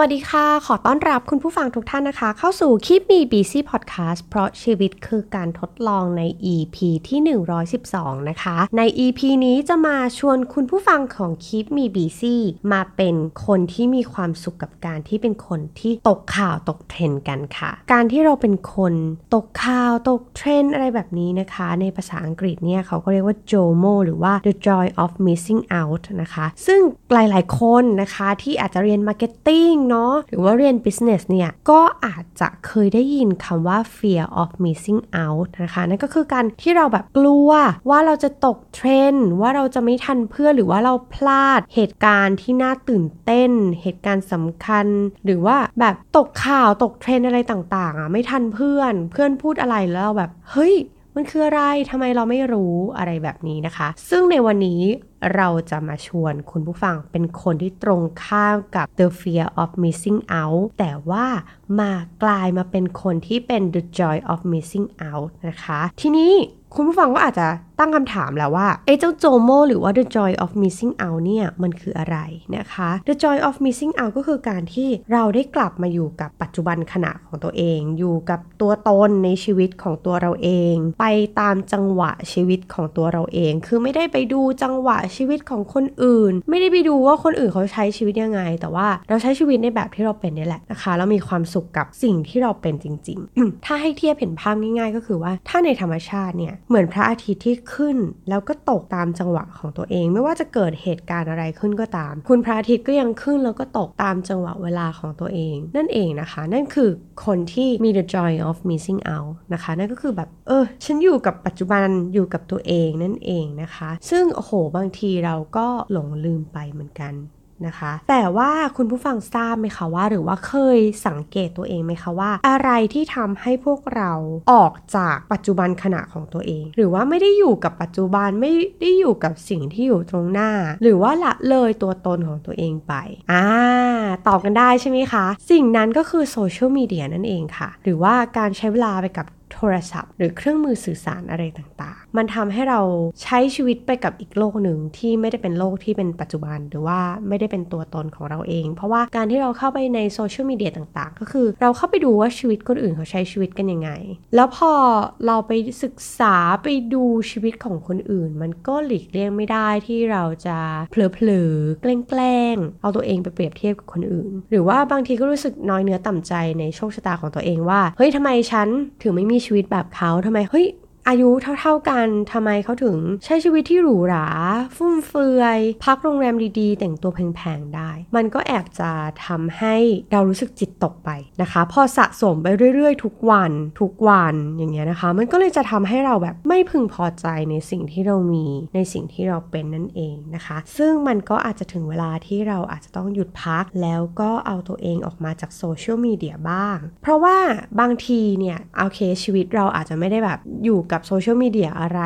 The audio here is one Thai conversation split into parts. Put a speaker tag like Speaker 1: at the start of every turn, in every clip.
Speaker 1: วัสดีค่ะ ขอต้อนรับคุณผู้ฟังทุกท่านนะคะ เข้าสู่ Keep Me Busy Podcast เพราะชีวิตคือการทดลองใน EP ที่ 112 นะคะ ใน EP นี้จะมาชวนคุณผู้ฟังของ Keep Me Busy มาเป็นคนที่มีความสุขกับการที่เป็นคนที่ตกข่าวตกเทรนกันค่ะ การที่เราเป็นคนตกข่าวตกเทรนอะไรแบบนี้นะคะ ในภาษาอังกฤษเนี่ยเขาก็เรียกว่า JOMO หรือว่า the joy of missing out นะคะ ซึ่งหลายๆคนนะคะที่อาจจะเรียน marketing เนาะหรือว่าเรียน business เนี่ยก็อาจจะเคยได้ยินคำว่า fear of missing out นะคะนั่นก็คือการที่เราแบบกลัวว่าเราจะตกเทรนด์ว่าเราจะไม่ทันเพื่อนหรือว่าเราพลาดเหตุการณ์ที่น่าตื่นเต้น เหตุการณ์สำคัญ หรือว่าแบบตกข่าวตกเทรนด์อะไรต่างๆอะไม่ทันเพื่อน เพื่อนพูดอะไรแล้วเราแบบเฮ้ย มันคืออะไรทำไมเราไม่รู้อะไรแบบนี้นะคะ ซึ่งในวันนี้เราจะมาชวนคุณผู้ฟังเป็นคนที่ตรงข้ามกับ the fear of missing out แต่ว่ามากลายมาเป็นคนที่เป็น the joy of missing out นะคะ ทีนี้คุณผู้ฟังก็อาจจะ ตั้งคำถามแล้วว่าไอ้เจ้าโจโมหรือว่า the joy of missing out เนี่ย มันคืออะไรนะคะ the joy of missing out ก็คือการที่เราได้กลับมาอยู่กับปัจจุบันขณะของตัวเอง อยู่กับตัวตนในชีวิตของตัวเราเอง ไปตามจังหวะชีวิตของตัวเราเอง คือไม่ได้ไปดูจังหวะชีวิตของคนอื่น ไม่ได้ไปดูว่าคนอื่นเขาใช้ชีวิตยังไง แต่ว่าเราใช้ชีวิตในแบบที่เราเป็นนี่แหละนะคะแล้วมีความสุขกับสิ่งที่เราเป็นจริง ๆ ถ้าให้เทียบเห็นภาพง่าย ๆ ก็คือว่าถ้าในธรรมชาติเนี่ยเหมือนพระอาทิตย์ที่ขึ้น แล้วก็ตกตามจังหวะของตัวเอง ไม่ว่าจะเกิดเหตุการณ์อะไรขึ้นก็ตาม คุณพระอาทิตย์ก็ยังขึ้นแล้วก็ตกตามจังหวะเวลาของตัวเอง นั่นเองนะคะ นั่นคือคนที่มี the joy of missing out นะคะ นั่นก็คือแบบเออฉันอยู่กับปัจจุบันอยู่กับตัวเองนั่นเองนะคะ ซึ่งโอ้โหบางทีเราก็หลงลืมไปเหมือนกัน นะคะ แต่ว่าคุณผู้ฟังทราบไหมคะว่า หรือว่าเคยสังเกตตัวเองไหมคะว่า อะไรที่ทำให้พวกเราออกจากปัจจุบันขณะของตัวเอง หรือว่าไม่ได้อยู่กับปัจจุบันไม่ได้อยู่กับสิ่งที่อยู่ตรงหน้า หรือว่าละเลยตัวตนของตัวเองไปอ่าตอบกันได้ใช่ไหมคะ สิ่งนั้นก็คือโซเชียลมีเดียนั่นเองค่ะ หรือว่าการใช้เวลาไปกับโทรศัพท์ หรือเครื่องมือสื่อสารอะไรต่าง มันทำให้เราใช้ชีวิตไปกับอีกโลกหนึ่งที่ไม่ได้เป็นโลกที่เป็นปัจจุบันหรือว่าไม่ได้เป็นตัวตนของเราเอง เพราะว่าการที่เราเข้าไปในโซเชียลมีเดียต่างๆ ก็คือเราเข้าไปดูว่าชีวิตคนอื่นเขาใช้ชีวิตกันยังไง แล้วพอเราไปศึกษาไปดูชีวิตของคนอื่น มันก็หลีกเลี่ยงไม่ได้ที่เราจะเผลอๆแกล้งๆเอาตัวเองไปเปรียบเทียบกับคนอื่น หรือว่าบางทีก็รู้สึกน้อยเนื้อต่ำใจในโชคชะตาของตัวเองว่าเฮ้ยทำไมฉันถึงไม่มีชีวิตแบบเขาทำไมเฮ้ย อายุเท่าๆกันทำไมเขาถึงใช้ชีวิตที่หรูหรา ฟุ่มเฟือย พักโรงแรมดีๆ แต่งตัวแพงๆได้ มันก็แอบจะทำให้เรารู้สึกจิตตกไปนะคะ พอสะสมไปเรื่อยๆ ทุกวันทุกวันอย่างเงี้ยนะคะ มันก็เลยจะทำให้เราแบบไม่พึงพอใจในสิ่งที่เรามีในสิ่งที่เราเป็นนั่นเองนะคะ ซึ่งมันก็อาจจะถึงเวลาที่เราอาจจะต้องหยุดพักแล้วก็เอาตัวเองออกมาจากโซเชียลมีเดียบ้าง เพราะว่าบางทีเนี่ยโอเคชีวิตเราอาจจะไม่ได้แบบอยู่กับโซเชียลมีเดียอะไร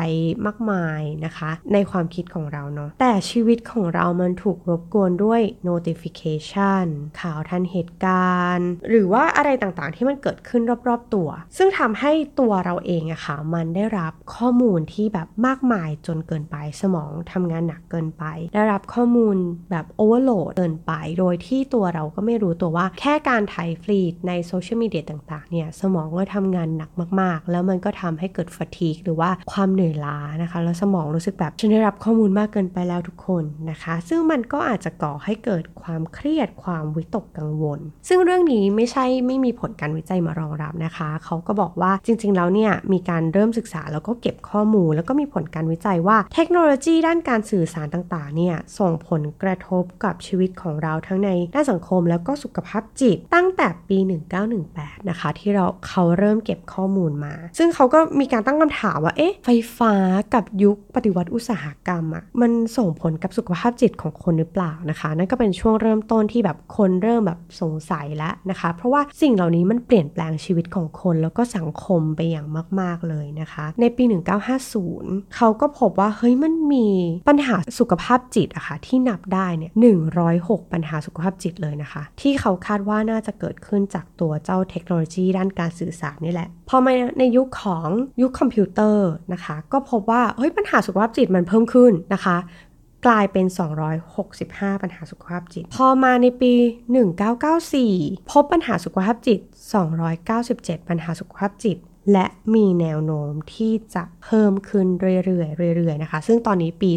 Speaker 1: มากมายนะคะ ในความคิดของเราเนาะแต่ชีวิตของเรามันถูกรบกวนด้วย notification ข่าวทันเหตุการณ์ หรือว่าอะไรต่างๆที่มันเกิดขึ้นรอบๆตัว ซึ่งทำให้ตัวเราเองอะค่ะมันได้รับข้อมูลที่แบบมากมายจนเกินไปสมองทำงานหนักเกินไป ได้รับข้อมูลแบบ overload เกินไป โดยที่ตัวเราก็ไม่รู้ตัวว่า แค่การไถ feed ในโซเชียลมีเดียต่างๆเนี่ยสมองก็ทำงานหนักมากๆ แล้วมันก็ทำให้เกิดฟ a t i g u e หรือว่าความเหนื่อยล้านะคะ แล้วสมองรู้สึกแบบฉันได้รับข้อมูลมากเกินไปแล้วทุกคนนะคะ ซึ่งมันก็อาจจะก่อให้เกิดความเครียดความวิตกกังวล ซึ่งเรื่องนี้ไม่ใช่ไม่มีผลการวิจัยมารองรับนะคะ เขาก็บอกว่าจริง ๆ แล้วเนี่ยมีการเริ่มศึกษาแล้วก็เก็บข้อมูล แล้วก็มีผลการวิจัยว่าเทคโนโลยีด้านการสื่อสารต่างๆเนี่ยส่งผลกระทบกับชีวิตของเราทั้งในด้านสังคมแล้วก็สุขภาพจิตตั้งแต่ปี 1918 นะคะ ที่เราเขาเริ่มเก็บข้อมูลมา ซึ่งเขาก็มีการตั้งคำถามว่าเอ๊ะไฟฟ้ากับยุคปฏิวัติอุตสาหกรรมอะมันส่งผลกับสุขภาพจิตของคนหรือเปล่านะคะ นั่นก็เป็นช่วงเริ่มต้นที่แบบคนเริ่มแบบสงสัยแล้วนะคะ เพราะว่าสิ่งเหล่านี้มันเปลี่ยนแปลงชีวิตของคนแล้วก็สังคมไปอย่างมาก ๆเลยนะคะ ในปี 1950 เขาก็พบว่าเฮ้ยมันมีปัญหาสุขภาพจิตอะคะ่ะที่นับได้เนี่ย106 ปัญหาสุขภาพจิตเลยนะคะ ที่เขาคาดว่าน่าจะเกิดขึ้นจากตัวเจ้าเทคโนโลยีด้านการสื่อสารนี่แหละพอมาในยุคของยุคคอมพิวเตอร์นะคะ ก็พบว่าเฮ้ยปัญหาสุขภาพจิตมันเพิ่มขึ้นนะคะ กลายเป็น 265 ปัญหาสุขภาพจิต พอมาในปี 1994 พบปัญหาสุขภาพจิต 297 ปัญหาสุขภาพจิต และมีแนวโน้มที่จะเพิ่มขึ้นเรื่อยๆเรื่อยๆนะคะ ซึ่งตอนนี้ปี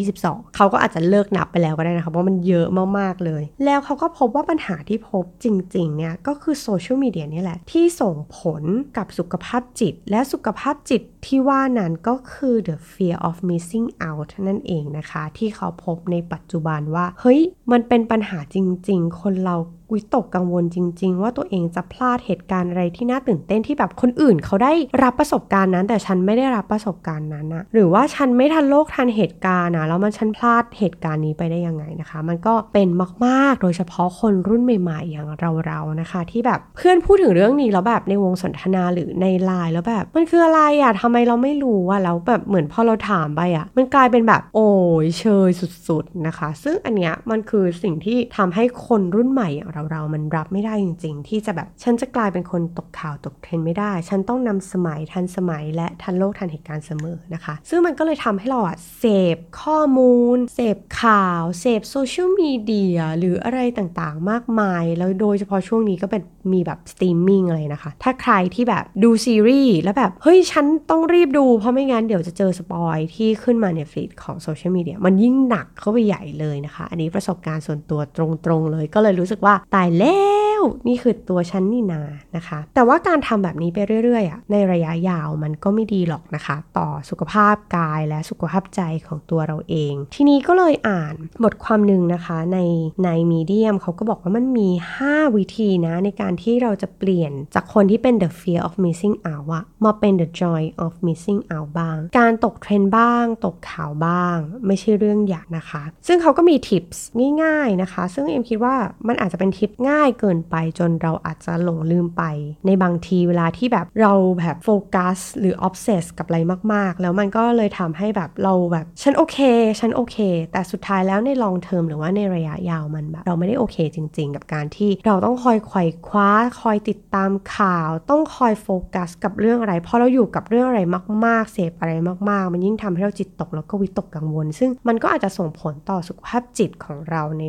Speaker 1: 2022 เขาก็อาจจะเลิกนับไปแล้วก็ได้นะคะเพราะมันเยอะมากๆเลย แล้วเขาก็พบว่าปัญหาที่พบจริงๆเนี่ยก็คือโซเชียลมีเดียนี่แหละ ที่ส่งผลกับสุขภาพจิต และสุขภาพจิตที่ว่านั้นก็คือ the fear of missing out นั่นเองนะคะ ที่เขาพบในปัจจุบันว่า เฮ้ยมันเป็นปัญหาจริง ๆ คนเรา วิตกกังวลจริง ๆ ว่าตัวเองจะพลาดเหตุการณ์อะไรที่น่าตื่นเต้นที่แบบคนอื่นเขาได้รับประสบการณ์นั้น แต่ฉันไม่ได้รับประสบการณ์นั้นนะหรือว่าฉันไม่ทันโลกทันเหตุการณ์นะแล้วมันฉันพลาดเหตุการณ์นี้ไปได้ยังไงนะคะ มันก็เป็นมาก ๆ โดยเฉพาะคนรุ่นใหม่ ๆ อย่างเราๆนะคะ ที่แบบเพื่อนพูดถึงเรื่องนี้แล้วแบบในวงสนทนาหรือในไลน์แล้วแบบ มันคืออะไรอะทำไมเราไม่รู้อะแล้วแบบเหมือนพอเราถามไปอะมันกลายเป็นแบบโอ้ยเชยสุด ๆนะคะ ซึ่งอันเนี้ยมันคือสิ่งที่ทำให้คนรุ่นใหม่อย่างเราเรามันรับไม่ได้จริง ๆ ที่จะแบบฉันจะกลายเป็นคนตกข่าวตกเทรนไม่ได้ ฉันต้องนำสมัยทันสมัยและทันโลกทันเหตุการณ์เสมอนะคะ ซึ่งมันก็เลยทำให้เราอะเสพข้อมูล เสพข่าว เสพโซเชียลมีเดียหรืออะไรต่างๆ มากมาย แล้วโดยเฉพาะช่วงนี้ก็เป็นมีแบบสตรีมมิ่งอะไรนะคะ ถ้าใครที่แบบดูซีรีส์แล้วแบบ เฮ้ย ฉันต้องรีบดู เพราะไม่งั้นเดี๋ยวจะเจอ spoil ที่ขึ้นมาใน feed ของโซเชียลมีเดียมันยิ่งหนักเข้าไปใหญ่เลยนะคะ อันนี้ประสบการณ์ส่วนตัวตรงๆเลย ก็เลยรู้สึกว่าตายแล้ว นี่คือตัวฉันนี่นานะคะ แต่ว่าการทำแบบนี้ไปเรื่อยๆอะในระยะยาวมันก็ไม่ดีหรอกนะคะ ต่อสุขภาพกายและสุขภาพใจของตัวเราเอง ทีนี้ก็เลยอ่านบทความหนึ่งนะคะในในมีเดียมเขาก็บอกว่ามันมี 5 วิธีนะ ในการที่เราจะเปลี่ยนจากคนที่เป็น the fear of missing out อะมาเป็น the joy of missing out บ้าง การตกเทรนบ้าง ตกข่าวบ้าง ไม่ใช่เรื่องยากนะคะ ซึ่งเขาก็มี tips ง่ายๆนะคะ ซึ่งเอ็มคิดว่ามันอาจจะเป็นทิปง่ายเกินไปจนเราอาจจะหลงลืมไป ในบางทีเวลาที่แบบเราแบบโฟกัสหรือ obsess กับอะไรมากๆ แล้วมันก็เลยทำให้แบบเราแบบฉันโอเคฉันโอเค แต่สุดท้ายแล้วใน long term หรือว่าในระยะยาวมันแบบเราไม่ได้โอเคจริง ๆ กับการที่เราต้องคอยไขว่คว้าคอยติดตามข่าว ต้องคอยโฟกัสกับเรื่องอะไร เพราะเราอยู่กับเรื่องอะไรมาก ๆ เสพอะไรมาก ๆ มันยิ่งทำให้เราจิตตกแล้วก็วิตกกังวล ซึ่งมันก็อาจจะส่งผลต่อสุขภาพจิตของเราใน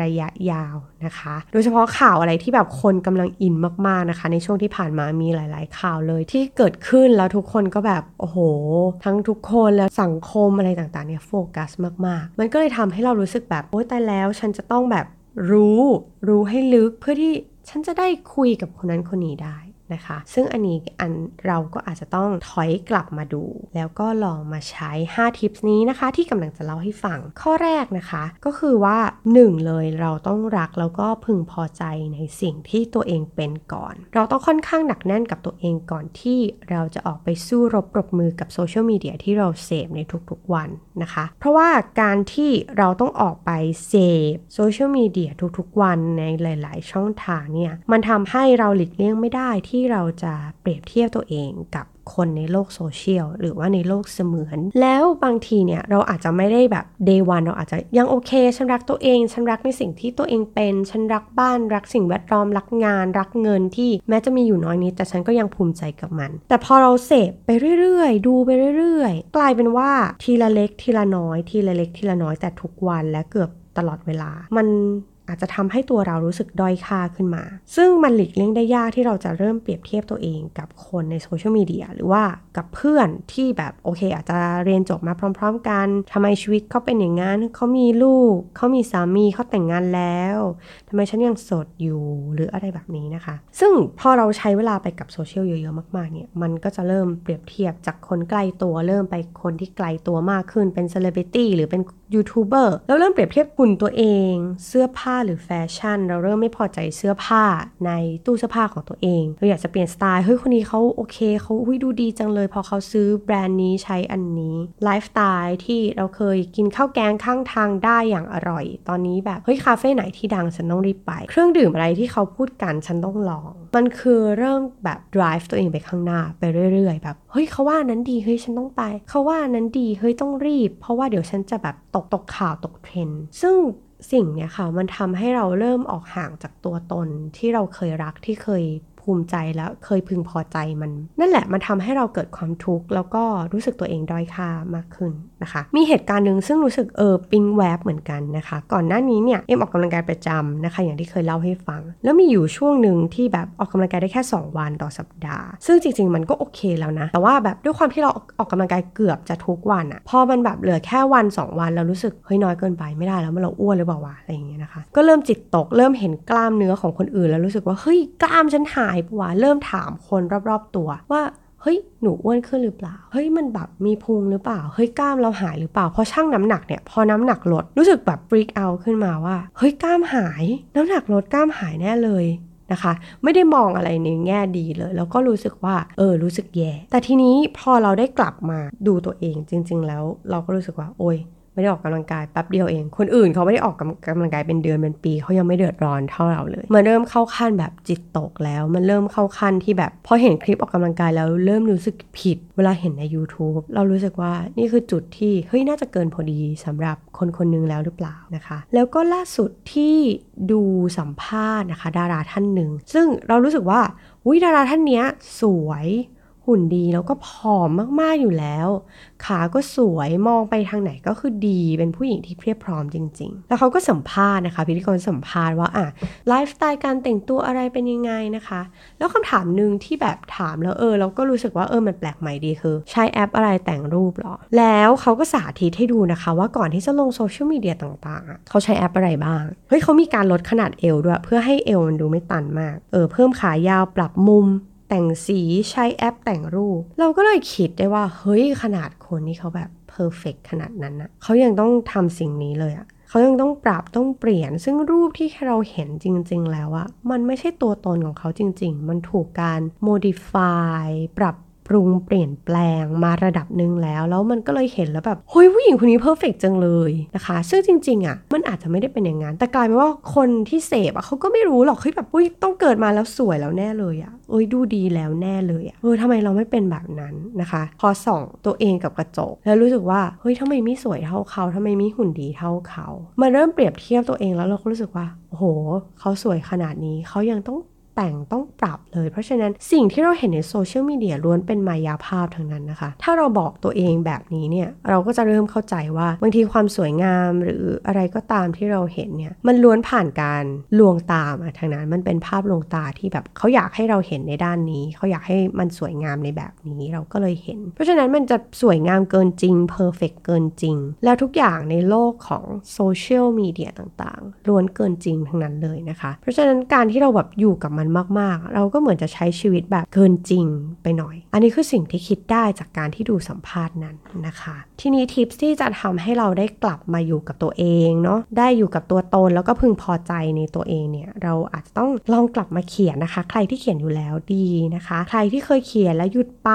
Speaker 1: ระยะยาวนะคะ โดยเฉพาะข่าวอะไรที่แบบคนกำลังอินมากๆนะคะ ในช่วงที่ผ่านมามีหลาย ๆ ข่าวเลยที่เกิดขึ้นแล้วทุกคนก็แบบโอ้โห ทั้งทุกคนแล้วสังคมอะไรต่างๆเนี่ยโฟกัสมากๆ มันก็เลยทำให้เรารู้สึกแบบโอ๊ยตายแล้ว ฉันจะต้องแบบรู้ รู้ให้ลึกเพื่อที่ฉันจะได้คุยกับคนนั้นคนนี้ได้ นะคะ ซึ่งอันนี้อันเราก็อาจจะต้องถอยกลับมาดู แล้วก็ลองมาใช้ 5 ทิปนี้นะคะ ที่กำลังจะเล่าให้ฟัง ข้อแรกนะคะ ก็คือว่า 1 เลยเราต้องรักแล้วก็พึงพอใจในสิ่งที่ตัวเองเป็นก่อน เราต้องค่อนข้างหนักแน่นกับตัวเองก่อนที่เราจะออกไปสู้รบปรบมือกับโซเชียลมีเดียที่เราเสพในทุกๆวันนะคะ เพราะว่าการที่เราต้องออกไปเสพโซเชียลมีเดียทุกๆวันในหลาย ๆ ช่องทางเนี่ย มันทำให้เราหลีกเลี่ยงไม่ได้ที่ที่เราจะเปรียบเทียบตัวเองกับคนในโลกโซเชียลหรือว่าในโลกเสมือน แล้วบางทีเนี่ยเราอาจจะไม่ได้แบบ day one เราอาจจะยังโอเค ฉันรักตัวเอง ฉันรักในสิ่งที่ตัวเองเป็น ฉันรักบ้านรักสิ่งแวดล้อมรักงาน รักเงินที่แม้จะมีอยู่น้อยนิดแต่ฉันก็ยังภูมิใจกับมัน แต่พอเราเสพไปเรื่อยๆ ดูไปเรื่อยๆ กลายเป็นว่าทีละเล็กทีละน้อย ทีละเล็กทีละน้อยแต่ทุกวันและเกือบตลอดเวลา มัน อาจจะทำให้ตัวเรารู้สึกด้อยค่าขึ้นมา ซึ่งมันหลีกเลี่ยงได้ยากที่เราจะเริ่มเปรียบเทียบตัวเองกับคนในโซเชียลมีเดียหรือว่ากับเพื่อนที่แบบโอเค อาจจะเรียนจบมาพร้อม ๆ กันทำไมชีวิตเขาเป็นอย่างนั้นเขามีลูก เขามีสามีเขาแต่งงานแล้ว ทำไมฉันยังโสดอยู่หรืออะไรแบบนี้นะคะ ซึ่งพอเราใช้เวลาไปกับโซเชียลเยอะๆมากๆเนี่ยมันก็จะเริ่มเปรียบเทียบจากคนใกล้ตัวเริ่มไปคนที่ไกลตัวมากขึ้นเป็นเซเลบริตี้หรือเป็นยูทูบเบอร์แล้วเริ่มเปรียบเทียบหุ่นตัวเอง เสื้อผ้าหรือแฟชั่น เราเริ่มไม่พอใจเสื้อผ้าในตู้เสื้อผ้าของตัวเองเราอยากจะเปลี่ยนสไตล์เฮ้ยคนนี้เขาโอเคเขาอุ้ยดูดีจังเลย พอเขาซื้อแบรนด์นี้ใช้อันนี้ไลฟ์สไตล์ที่เราเคยกินข้าวแกงข้างทางได้อย่างอร่อย ตอนนี้แบบเฮ้ยคาเฟ่ไหนที่ดังฉันต้องรีบไป เครื่องดื่มอะไรที่เขาพูดกันฉันต้องลอง มันคือเริ่มแบบ drive ตัวเองไปข้างหน้าไปเรื่อยๆ แบบ เฮ้ยเขาว่านั้นดีเฮ้ยฉันต้องไป เขาว่านั้นดีเฮ้ยต้องรีบ เพราะว่าเดี๋ยวฉันจะแบบตกตกข่าวตกเทรนด์ซึ่งสิ่งเนี้ยค่ะมันทำให้เราเริ่มออกห่างจากตัวตนที่เราเคยรักที่เคย ภูมิใจแล้วเคยพึงพอใจมัน นั่นแหละมันทำให้เราเกิดความทุกข์แล้วก็รู้สึกตัวเองด้อยค่ามากขึ้นนะคะ มีเหตุการณ์หนึ่งซึ่งรู้สึกเออปิ๊งแวบเหมือนกันนะคะ ก่อนหน้านี้เนี่ยเอ็มออกกำลังกายประจำนะคะ อย่างที่เคยเล่าให้ฟัง แล้วมีอยู่ช่วงหนึ่งที่แบบออกกำลังกายได้แค่ 2 วันต่อสัปดาห์ ซึ่งจริง ๆ มันก็โอเคแล้วนะแต่ว่าแบบด้วยความที่เราออกกำลังกายเกือบจะทุกวันอะพอมันแบบเหลือแค่วัน 2 วันเรารู้สึกเฮ้ยน้อยเกินไปไม่ได้แล้วมันเราอ้วนหรือเปล่าวะอะไรอย่างเงี้ยนะคะ ก็เริ่มจิตตกเริ่มเห็นกล้ามเนื้อของคนอื่นแล้วรู้สึกว่าเฮ้ยกล้ามฉันหายปะวะเริ่มถามคนรอบๆตัวว่าเฮ้ย หนูอ้วนขึ้นหรือเปล่า เฮ้ย มันแบบมีพุงหรือเปล่า เฮ้ย กล้ามเราหายหรือเปล่าพอชั่งน้ำหนักเนี่ย พอน้ำหนักลด รู้สึกแบบฟรีกเอาขึ้นมาว่า เฮ้ย กล้ามหาย น้ำหนักลดกล้ามหายแน่เลยนะคะ ไม่ได้มองอะไรในแง่ดีเลย แล้วก็รู้สึกว่า เออ รู้สึกแย่ แต่ทีนี้พอเราได้กลับมาดูตัวเองจริง ๆ แล้ว เราก็รู้สึกว่า โอ้ย ไม่ได้ออกกำลังกายแป๊บเดียวเอง คนอื่นเขาไม่ได้ออกกำลังกายเป็นเดือนเป็นปีเขายังไม่เดือดร้อนเท่าเราเลย มันเริ่มเข้าขั้นแบบจิตตกแล้ว มันเริ่มเข้าขั้นที่แบบพอเห็นคลิปออกกำลังกายแล้วเริ่มรู้สึกผิด เวลาเห็นใน YouTube เรารู้สึกว่านี่คือจุดที่เฮ้ยน่าจะเกินพอดีสำหรับคนคนนึงแล้วหรือเปล่านะคะ แล้วก็ล่าสุดที่ดูสัมภาษณ์นะคะ ดาราท่านหนึ่งซึ่งเรารู้สึกว่าอุ้ยดาราท่านเนี้ยสวย หุ่นดีแล้วก็ผอมมากๆอยู่แล้ว ขาก็สวยมองไปทางไหนก็คือดีเป็นผู้หญิงที่เพียบพร้อมจริง ๆ แล้วเขาก็สัมภาษณ์นะคะ พิธีกรสัมภาษณ์ว่าอะไลฟ์สไตล์การแต่งตัวอะไรเป็นยังไงนะคะ แล้วคำถามหนึ่งที่แบบถามแล้วเออ เราก็รู้สึกว่าเออมันแปลกใหม่ดีคือ ใช้แอปอะไรแต่งรูปหรอ แล้วเขาก็สาธิตให้ดูนะคะ ว่าก่อนที่จะลงโซเชียลมีเดียต่างๆ เขาใช้แอปอะไรบ้างเฮ้ยเขามีการลดขนาดเอวด้วย เพื่อให้เอวมันดูไม่ตันมากเออเพิ่มขายาวปรับมุม แต่งสีใช้แอปแต่งรูป เราก็เลยคิดได้ว่า เฮ้ยขนาดคนที่เขาแบบ perfect ขนาดนั้นนะเขายังต้องทำสิ่งนี้เลยอะเขายังต้องปรับต้องเปลี่ยน ซึ่งรูปที่เราเห็นจริง ๆ แล้วอะมันไม่ใช่ตัวตนของเขาจริง ๆ มันถูกการ modify ปรับ ปรุงเปลี่ยนแปลงมาระดับหนึ่งแล้ว แล้วมันก็เลยเห็นแล้วแบบเฮ้ยผู้หญิงคนนี้ perfect จังเลยนะคะ ซึ่งจริงๆอะมันอาจจะไม่ได้เป็นอย่างนั้นแต่กลายเป็นว่าคนที่เสพอะเขาก็ไม่รู้หรอกเฮ้ยแบบอุ้ยต้องเกิดมาแล้วสวยแล้วแน่เลยอะเอ้ยดูดีแล้วแน่เลยอะเออทำไมเราไม่เป็นแบบนั้นนะคะ พอส่องตัวเองกับกระจก แล้วรู้สึกว่าเฮ้ยทำไมไม่สวยเท่าเขาทำไมไม่หุ่นดีเท่าเขามาเริ่มเปรียบเทียบตัวเองแล้วเราก็รู้สึกว่าโอ้โหเขาสวยขนาดนี้เขายังต้อง แต่งต้องปรับเลย เพราะฉะนั้นสิ่งที่เราเห็นในโซเชียลมีเดียล้วนเป็นมายาภาพทั้งนั้นนะคะ ถ้าเราบอกตัวเองแบบนี้เนี่ย เราก็จะเริ่มเข้าใจว่าบางทีความสวยงามหรืออะไรก็ตามที่เราเห็นเนี่ย มันล้วนผ่านการลวงตามาทางนั้น มันเป็นภาพลวงตาที่แบบเขาอยากให้เราเห็นในด้านนี้ เขาอยากให้มันสวยงามในแบบนี้ เราก็เลยเห็น เพราะฉะนั้นมันจะสวยงามเกินจริงเพอร์เฟกเกินจริง แล้วทุกอย่างในโลกของโซเชียลมีเดียต่างๆล้วนเกินจริงทั้งนั้นเลยนะคะ เพราะฉะนั้นการที่เราแบบอยู่กับมันมากๆ เราก็เหมือนจะใช้ชีวิตแบบเกินจริงไปหน่อย อันนี้คือสิ่งที่คิดได้จากการที่ดูสัมภาษณ์นั้นนะคะ ทีนี้ทิปที่จะทำให้เราได้กลับมาอยู่กับตัวเองเนาะได้อยู่กับตัวตนแล้วก็พึงพอใจในตัวเองเนี่ยเราอาจจะต้องลองกลับมาเขียนนะคะ ใครที่เขียนอยู่แล้วดีนะคะ ใครที่เคยเขียนแล้วหยุดไป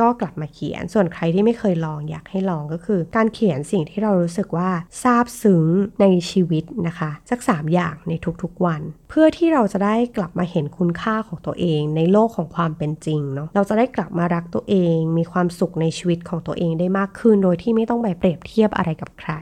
Speaker 1: ก็กลับมาเขียน ส่วนใครที่ไม่เคยลองอยากให้ลองก็คือ การเขียนสิ่งที่เรารู้สึกว่าซาบซึ้งในชีวิตนะคะ สัก 3 อย่างในทุกๆวัน เพื่อที่เราจะได้กลับมาเห็นคุณค่าของตัวเอง ในโลกของความเป็นจริงเนาะเราจะได้กลับมารักตัวเอง มีความสุขในชีวิตของตัวเองได้มากขึ้น โดยที่ไม่ต้องไปเปรียบเทียบอะไรกับใคร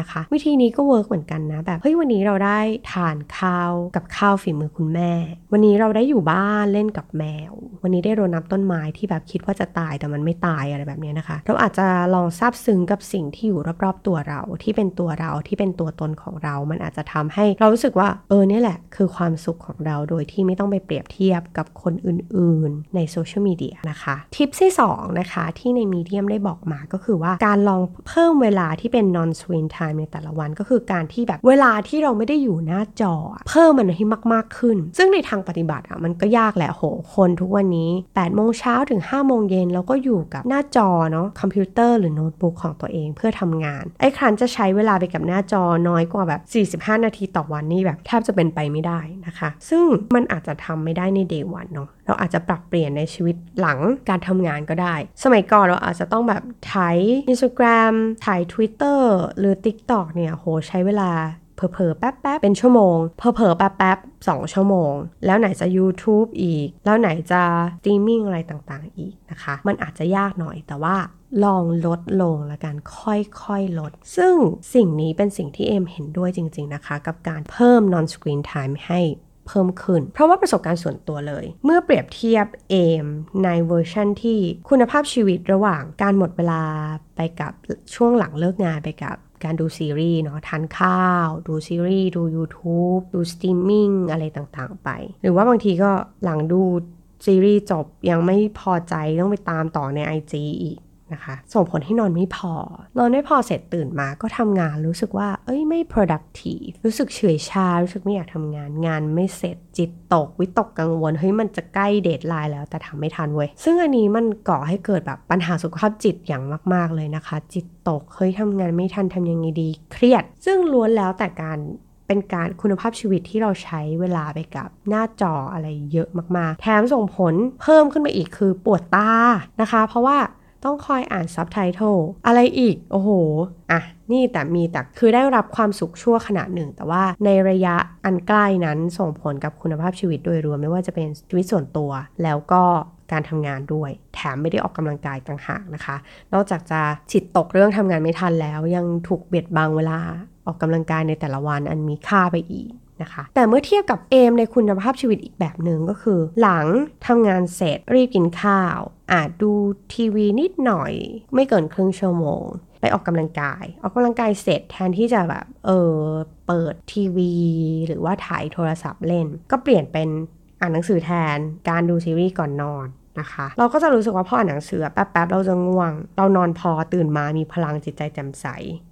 Speaker 1: นะคะ วิธีนี้ก็เวิร์กเหมือนกันนะแบบเฮ้ยวันนี้เราได้ทานข้าวกับข้าวฝีมือคุณแม่ วันนี้เราได้อยู่บ้านเล่นกับแมว วันนี้ได้รดน้ำต้นไม้ที่แบบคิดว่าจะตายแต่มันไม่ตายอะไรแบบนี้นะคะ เราอาจจะลองซาบซึ้งกับสิ่งที่อยู่รอบๆตัวเราที่เป็นตัวเราที่เป็นตัวตนของเรา มันอาจจะทำให้เรารู้สึกว่าเออเนี่ยแหละคือความสุขของเราโดยที่ไม่ต้องไปเปรียบเทียบกับคนอื่นๆ ในโซเชียลมีเดียนะคะทิปที่2นะคะที่ในมีเดียมได้บอกมาก็คือว่าการลองเพิ่มเวลาที่เป็น non screen time ในแต่ละวันก็คือการที่แบบเวลาที่เราไม่ได้อยู่หน้าจอ เพิ่มมันให้มาก ๆขึ้น ซึ่งในทางปฏิบัติอะมันก็ยากแหละโหคนทุกวันนี้8โมงเช้าถึง5โมงเย็นเราก็อยู่กับหน้าจอเนาะคอมพิวเตอร์หรือโน้ตบุ๊กของตัวเองเพื่อทำงาน ไอ้ครั้นจะใช้เวลาไปกับหน้าจอน้อยกว่าแบบ 45 นาทีต่อวันนี่แบบแทบจะเป็นไปไม่ได้นะคะ ซึ่งมันอาจจะทำไม่ได้ในเดย์วันเนาะ เราอาจจะปรับเปลี่ยนในชีวิตหลังการทำงานก็ได้ สมัยก่อนเราอาจจะต้องแบบถ่าย Instagram ถ่าย Twitter หรือ TikTok เนี่ยโหใช้เวลาเผลอๆแป๊บๆ เป็นชั่วโมง เผลอๆ แป๊บๆ 2 ชั่วโมง แล้วไหนจะ YouTube อีก แล้วไหนจะสตรีมมิ่งอะไรต่างๆ อีกนะคะ มันอาจจะยากหน่อยแต่ว่าลองลดลงละกันค่อยๆ ลด ซึ่งสิ่งนี้เป็นสิ่งที่เอมเห็นด้วยจริงๆนะคะ กับการเพิ่ม non screen time ให้ เพิ่มขึ้น เพราะว่าประสบการณ์ส่วนตัวเลย เมื่อเปรียบเทียบเอมในเวอร์ชันที่คุณภาพชีวิตระหว่างการหมดเวลาไปกับช่วงหลังเลิกงานไปกับการดูซีรีส์เนาะทานข้าว ดูซีรีส์ดู YouTube ดูสตรีมมิ่งอะไรต่างๆไป หรือว่าบางทีก็หลังดูซีรีส์จบยังไม่พอใจต้องไปตามต่อใน IG อีก นะคะ ส่งผลให้นอนไม่พอ นอนไม่พอเสร็จตื่นมาก็ทำงานรู้สึกว่า เอ้ยไม่ productive รู้สึกเฉยชา รู้สึกไม่อยากทำงาน งานไม่เสร็จจิตตก วิตกกังวล เฮ้ยมันจะใกล้ deadline แล้วแต่ทำไม่ทันเว้ย ซึ่งอันนี้มันก่อให้เกิดแบบปัญหาสุขภาพจิตอย่างมาก ๆ เลยนะคะ จิตตก เฮ้ยทำงานไม่ทันทำยังไงดี เครียด ซึ่งล้วนแล้วแต่การเป็นการคุณภาพชีวิตที่เราใช้เวลาไปกับหน้าจออะไรเยอะมาก ๆ แถมส่งผลเพิ่มขึ้นไปอีกคือปวดตานะคะ เพราะว่า ต้องคอยอ่านซับไตเติลอะไรอีก โอ้โห อะ นี่แต่มีแต่คือได้รับความสุขชั่วขณะหนึ่ง แต่ว่าในระยะอันใกล้นั้นส่งผลกับคุณภาพชีวิตโดยรวมไม่ว่าจะเป็นชีวิตส่วนตัว แล้วก็การทำงานด้วย แถมไม่ได้ออกกำลังกายต่างหากนะคะ นอกจากจะฉิดตกเรื่องทำงานไม่ทันแล้ว ยังถูกเบียดบังเวลาออกกำลังกายในแต่ละวันอันมีค่าไปอีก นะคะ แต่เมื่อเทียบกับเอมในคุณภาพชีวิตอีกแบบหนึ่งก็คือ หลังทำงานเสร็จรีบกินข้าว อาจดูทีวีนิดหน่อย ไม่เกินครึ่งชั่วโมง ไปออกกำลังกาย ออกกำลังกายเสร็จแทนที่จะแบบเออเปิดทีวี หรือว่าถ่ายโทรศัพท์เล่น ก็เปลี่ยนเป็นอ่านหนังสือแทนการดูซีรีส์ก่อนนอน นะคะ เราก็จะรู้สึกว่าพออ่านหนังสือแป๊บๆเราจะง่วง เรานอนพอตื่นมามีพลังจิตใจแจ่มใส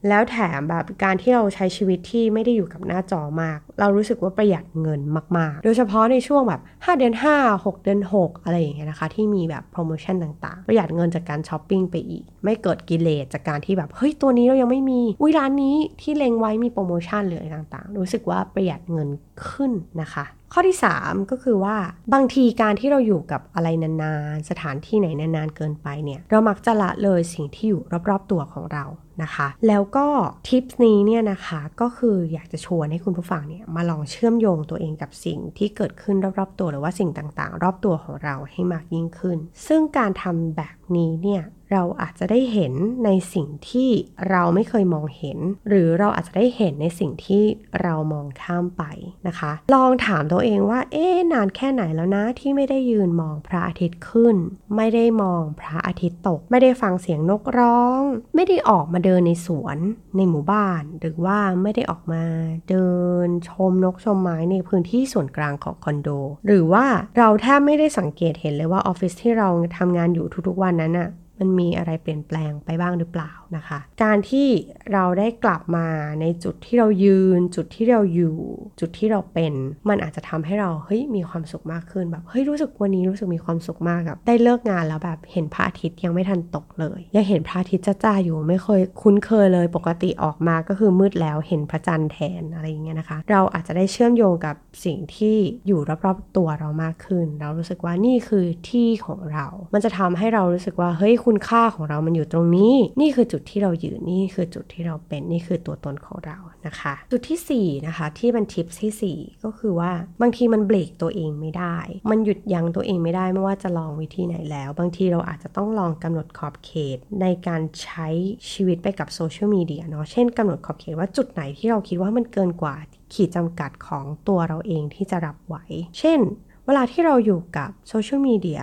Speaker 1: แล้วแถมแบบการที่เราใช้ชีวิตที่ไม่ได้อยู่กับหน้าจอมาก เรารู้สึกว่าประหยัดเงินมากๆ โดยเฉพาะในช่วงแบบ 5 เดือน 5 6 เดือน 6 อะไรอย่างเงี้ยนะคะ ที่มีแบบโปรโมชั่นต่างๆ ประหยัดเงินจากการช้อปปิ้งไปอีก ไม่เกิดกิเลสจากการที่แบบเฮ้ยตัวนี้เรายังไม่มีอุ้ยร้านนี้ที่เล็งไว้มีโปรโมชั่นหรืออะไรต่างๆ รู้สึกว่าประหยัดเงินขึ้นนะคะ ข้อที่ 3 ก็คือว่าบางทีการที่เราอยู่กับอะไรนานๆ สถานที่ไหนนานๆเกินไปเนี่ย เรามักจะละเลยสิ่งที่อยู่รอบๆตัวของเรานะคะ แล้วก็ทิปนี้เนี่ยนะคะก็คืออยากจะชวนให้คุณผู้ฟังเนี่ยมาลองเชื่อมโยงตัวเองกับสิ่งที่เกิดขึ้นรอบๆตัวหรือว่าสิ่งต่างๆ รอบตัวของเราให้มากยิ่งขึ้น ซึ่งการทำแบบนี้เนี่ยเราอาจจะได้เห็นในสิ่งที่เราไม่เคยมองเห็น หรือเราอาจจะได้เห็นในสิ่งที่เรามองข้ามไปนะคะ ลองถามตัวเองว่า เอ๊นานแค่ไหนแล้วนะที่ไม่ได้ยืนมองพระอาทิตย์ขึ้น ไม่ได้มองพระอาทิตย์ตก ไม่ได้ฟังเสียงนกร้อง ไม่ได้ออกมาเดินในสวนในหมู่บ้าน หรือว่าไม่ได้ออกมาเดินชมนกชมไม้ในพื้นที่ส่วนกลางของคอนโด หรือว่าเราแทบไม่ได้สังเกตเห็นเลยว่าออฟฟิศที่เราทำงานอยู่ทุกๆวันนั้นอะ มันมีอะไรเปลี่ยนแปลงไปบ้างหรือเปล่านะคะ การที่เราได้กลับมาในจุดที่เรายืน จุดที่เราอยู่ จุดที่เราเป็น มันอาจจะทำให้เราเฮ้ยมีความสุขมากขึ้นแบบเฮ้ยรู้สึกวันนี้รู้สึกมีความสุขมากกับได้เลิกงานแล้วแบบเห็นพระอาทิตย์ยังไม่ทันตกเลย ยังเห็นพระอาทิตย์จ้าๆอยู่ไม่เคยคุ้นเคยเลยปกติออกมาก็คือมืดแล้วเห็นพระจันทร์แทนอะไรอย่างเงี้ยนะคะ เราอาจจะได้เชื่อมโยงกับสิ่งที่อยู่รอบๆตัวเรามากขึ้น เรารู้สึกว่านี่คือที่ของเรา มันจะทำให้เรารู้สึกว่าเฮ้ยคุณค่าของเรามันอยู่ตรงนี้ นี่คือจุดที่เรายืนนี่คือจุดที่เราเป็นนี่คือตัวตนของเรานะคะ จุดที่4นะคะที่เป็นทิปที่4 ก็คือว่าบางทีมันเบรกตัวเองไม่ได้ มันหยุดยั้งตัวเองไม่ได้ไม่ว่าจะลองวิธีไหนแล้ว บางทีเราอาจจะต้องลองกำหนดขอบเขตในการใช้ชีวิตไปกับโซเชียลมีเดียเนาะเช่นกำหนดขอบเขตว่าจุดไหนที่เราคิดว่ามันเกินกว่าขีดจำกัดของตัวเราเองที่จะรับไหว เช่น เวลาที่เราอยู่กับโซเชียลมีเดีย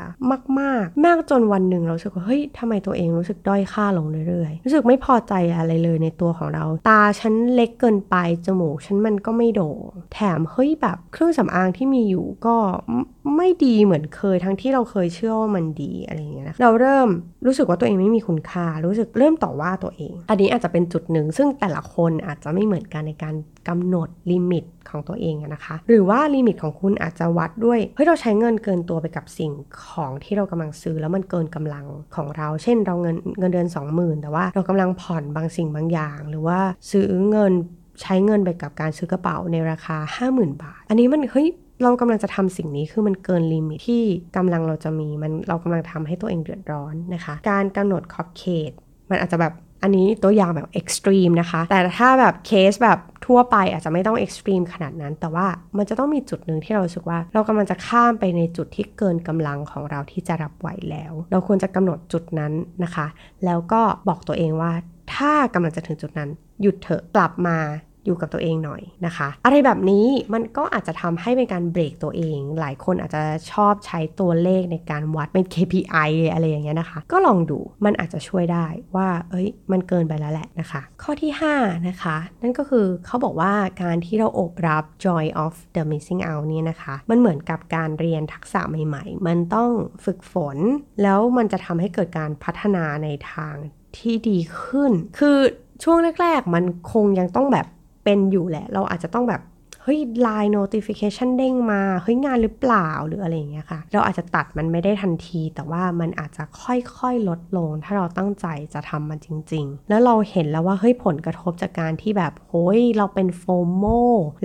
Speaker 1: มาก ๆ มากจนวันหนึ่งเราสึกว่า เฮ้ยทำไมตัวเองรู้สึกด้อยค่าลงเรื่อยๆ รู้สึกไม่พอใจอะไรเลยในตัวของเรา ตาฉันเล็กเกินไป จมูกฉันมันก็ไม่โด่ง แถมเฮ้ยแบบเครื่องสำอางที่มีอยู่ก็ไม่ดีเหมือนเคยทั้งที่เราเคยเชื่อว่ามันดีอะไรอย่างเงี้ยนะเราเริ่มรู้สึกว่าตัวเองไม่มีคุณค่า รู้สึกเริ่มต่อว่าตัวเอง อันนี้อาจจะเป็นจุดหนึ่งซึ่งแต่ละคนอาจจะไม่เหมือนกันในการกำหนด limit ของตัวเองนะคะ หรือว่า limit ของคุณอาจจะวัดด้วย เฮ้ย เราใช้เงินเกินตัวไปกับสิ่งของที่เรากำลังซื้อแล้วมันเกินกำลังของเรา เช่น เราเงินเงินเดือน 20,000 แต่ว่าเรากำลังผ่อนบางสิ่งบางอย่าง หรือว่าซื้อเงินใช้เงินไปกับการซื้อกระเป๋าในราคา 50,000 บาท อันนี้มันเฮ้ยเรากำลังจะทำสิ่งนี้คือมันเกิน limit ที่กำลังเราจะมีมันเรากำลังทำให้ตัวเองเดือดร้อนนะคะ การกำหนดขอบเขต มันอาจจะแบบ อันนี้ตัวอย่างแบบ extreme นะคะ แต่ถ้าแบบเคสแบบทั่วไปอาจจะไม่ต้อง extreme ขนาดนั้น แต่ว่ามันจะต้องมีจุดหนึ่งที่เรารู้สึกว่า เรากำลังจะข้ามไปในจุดที่เกินกำลังของเราที่จะรับไหวแล้ว เราควรจะกำหนดจุดนั้นนะคะ แล้วก็บอกตัวเองว่าถ้ากำลังจะถึงจุดนั้น หยุดเถอะกลับมา อยู่กับตัวเองหน่อยนะคะ อะไรแบบนี้มันก็อาจจะทำให้เป็นการเบรกตัวเอง หลายคนอาจจะชอบใช้ตัวเลขในการวัดเป็น KPI อะไรอย่างเงี้ยนะคะ ก็ลองดูมันอาจจะช่วยได้ว่า เอ้ย มันเกินไปแล้วแหละนะคะ ข้อที่ 5 นะคะ นั่นก็คือเขาบอกว่าการที่เราอบรับ joy of the missing out นี่นะคะ มันเหมือนกับการเรียนทักษะใหม่ ๆ มันต้องฝึกฝน แล้วมันจะทำให้เกิดการพัฒนาในทางที่ดีขึ้น คือช่วงแรก ๆ มันคงยังต้องแบบ เป็นอยู่แหละ เราอาจจะต้องแบบ เฮ้ย Line notification เด้งมา เฮ้ยงานหรือเปล่าหรืออะไรอย่างเงี้ยค่ะ เราอาจจะตัดมันไม่ได้ทันที แต่ว่ามันอาจจะค่อยๆลดลง ถ้าเราตั้งใจจะทำมันจริง ๆ แล้วเราเห็นแล้วว่าเฮ้ยผลกระทบจากการที่แบบโฮ้ยเราเป็นโฟโม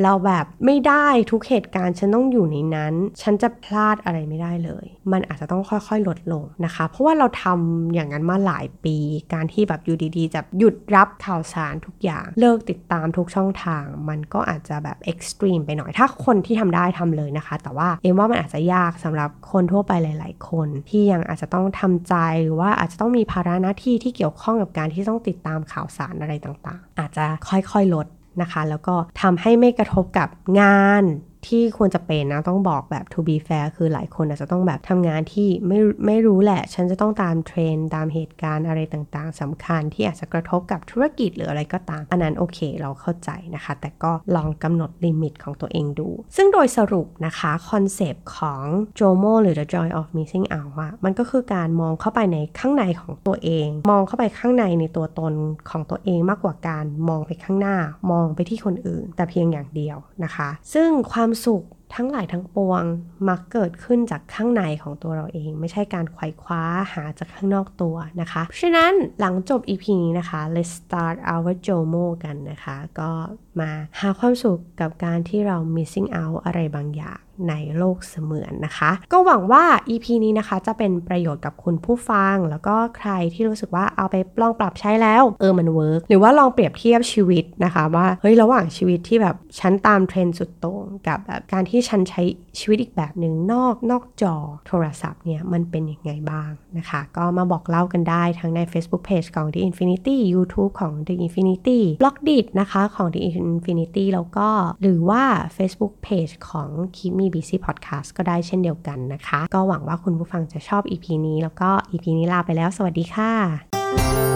Speaker 1: เราแบบไม่ได้ทุกเหตุการณ์ฉันต้องอยู่ในนั้น ฉันจะพลาดอะไรไม่ได้เลย มันอาจจะต้องค่อยๆลดลงนะคะ เพราะว่าเราทำอย่างนั้นมาหลายปี การที่แบบอยู่ดีๆจะหยุดรับข่าวสารทุกอย่าง เลิกติดตามทุกช่องทาง มันก็อาจจะแบบซ์ตรีมไปหน่อย ถ้าคนที่ทำได้ทำเลยนะคะ แต่ว่าเอ็มว่ามันอาจจะยากสำหรับคนทั่วไปหลาย ๆ คนที่ยังอาจจะต้องทำใจหรือว่าอาจจะต้องมีภาระหน้าที่ที่เกี่ยวข้องกับการที่ต้องติดตามข่าวสารอะไรต่างๆ อาจจะค่อยๆลดนะคะ แล้วก็ทำให้ไม่กระทบกับงาน ที่ควรจะเป็นนะต้องบอกแบบ to be fair คือหลายคนอาจจะต้องแบบทำงานที่ไม่ไม่รู้แหละ ฉันจะต้องตามเทรนด์ตามเหตุการณ์อะไรต่างๆสำคัญที่อาจจะกระทบกับธุรกิจหรืออะไรก็ตาม อันนั้นโอเคเราเข้าใจนะคะ แต่ก็ลองกำหนด limit ของตัวเองดู ซึ่งโดยสรุปนะคะ concept ของ JOMO หรือ The Joy of Missing Out อะมันก็คือการมองเข้าไปในข้างในของตัวเอง มองเข้าไปข้างในในตัวตนของตัวเองมากกว่าการมองไปข้างหน้า มองไปที่คนอื่น แต่เพียงอย่างเดียวนะคะ ซึ่งความสุขทั้งหลายทั้งปวงมักเกิดขึ้นจากข้างในของตัวเราเอง ไม่ใช่การไขว่คว้าหาจากข้างนอกตัวนะคะเพราะฉะนั้นหลังจบ EP นี้นะคะ let's start our JOMO กันนะคะ ก็มาหาความสุขกับการที่เรา missing out อะไรบางอย่าง ในโลกเสมือนนะคะ ก็หวังว่า EP นี้นะคะจะเป็นประโยชน์กับคุณผู้ฟัง แล้วก็ใครที่รู้สึกว่าเอาไปลองปรับใช้แล้วเออมัน work หรือว่าลองเปรียบเทียบชีวิตนะคะ ว่าเฮ้ยระหว่างชีวิตที่แบบฉันตามเทรนด์สุดโต่งกับแบบการที่ฉันใช้ชีวิตอีกแบบหนึ่งนอกนอกจอโทรศัพท์เนี่ยมันเป็นยังไงบ้างนะคะ ก็มาบอกเล่ากันได้ทั้งใน Facebook Page ของ The Infinity YouTube ของ The Infinity b l o g d i t นะคะของ The Infinity แล้วก็หรือว่า Facebook Page ของ Keep Me Busy Podcast ก็ได้เช่นเดียวกันนะคะ ก็หวังว่าคุณผู้ฟังจะชอบ EP นี้ แล้วก็ EP นี้ลาไปแล้ว สวัสดีค่ะ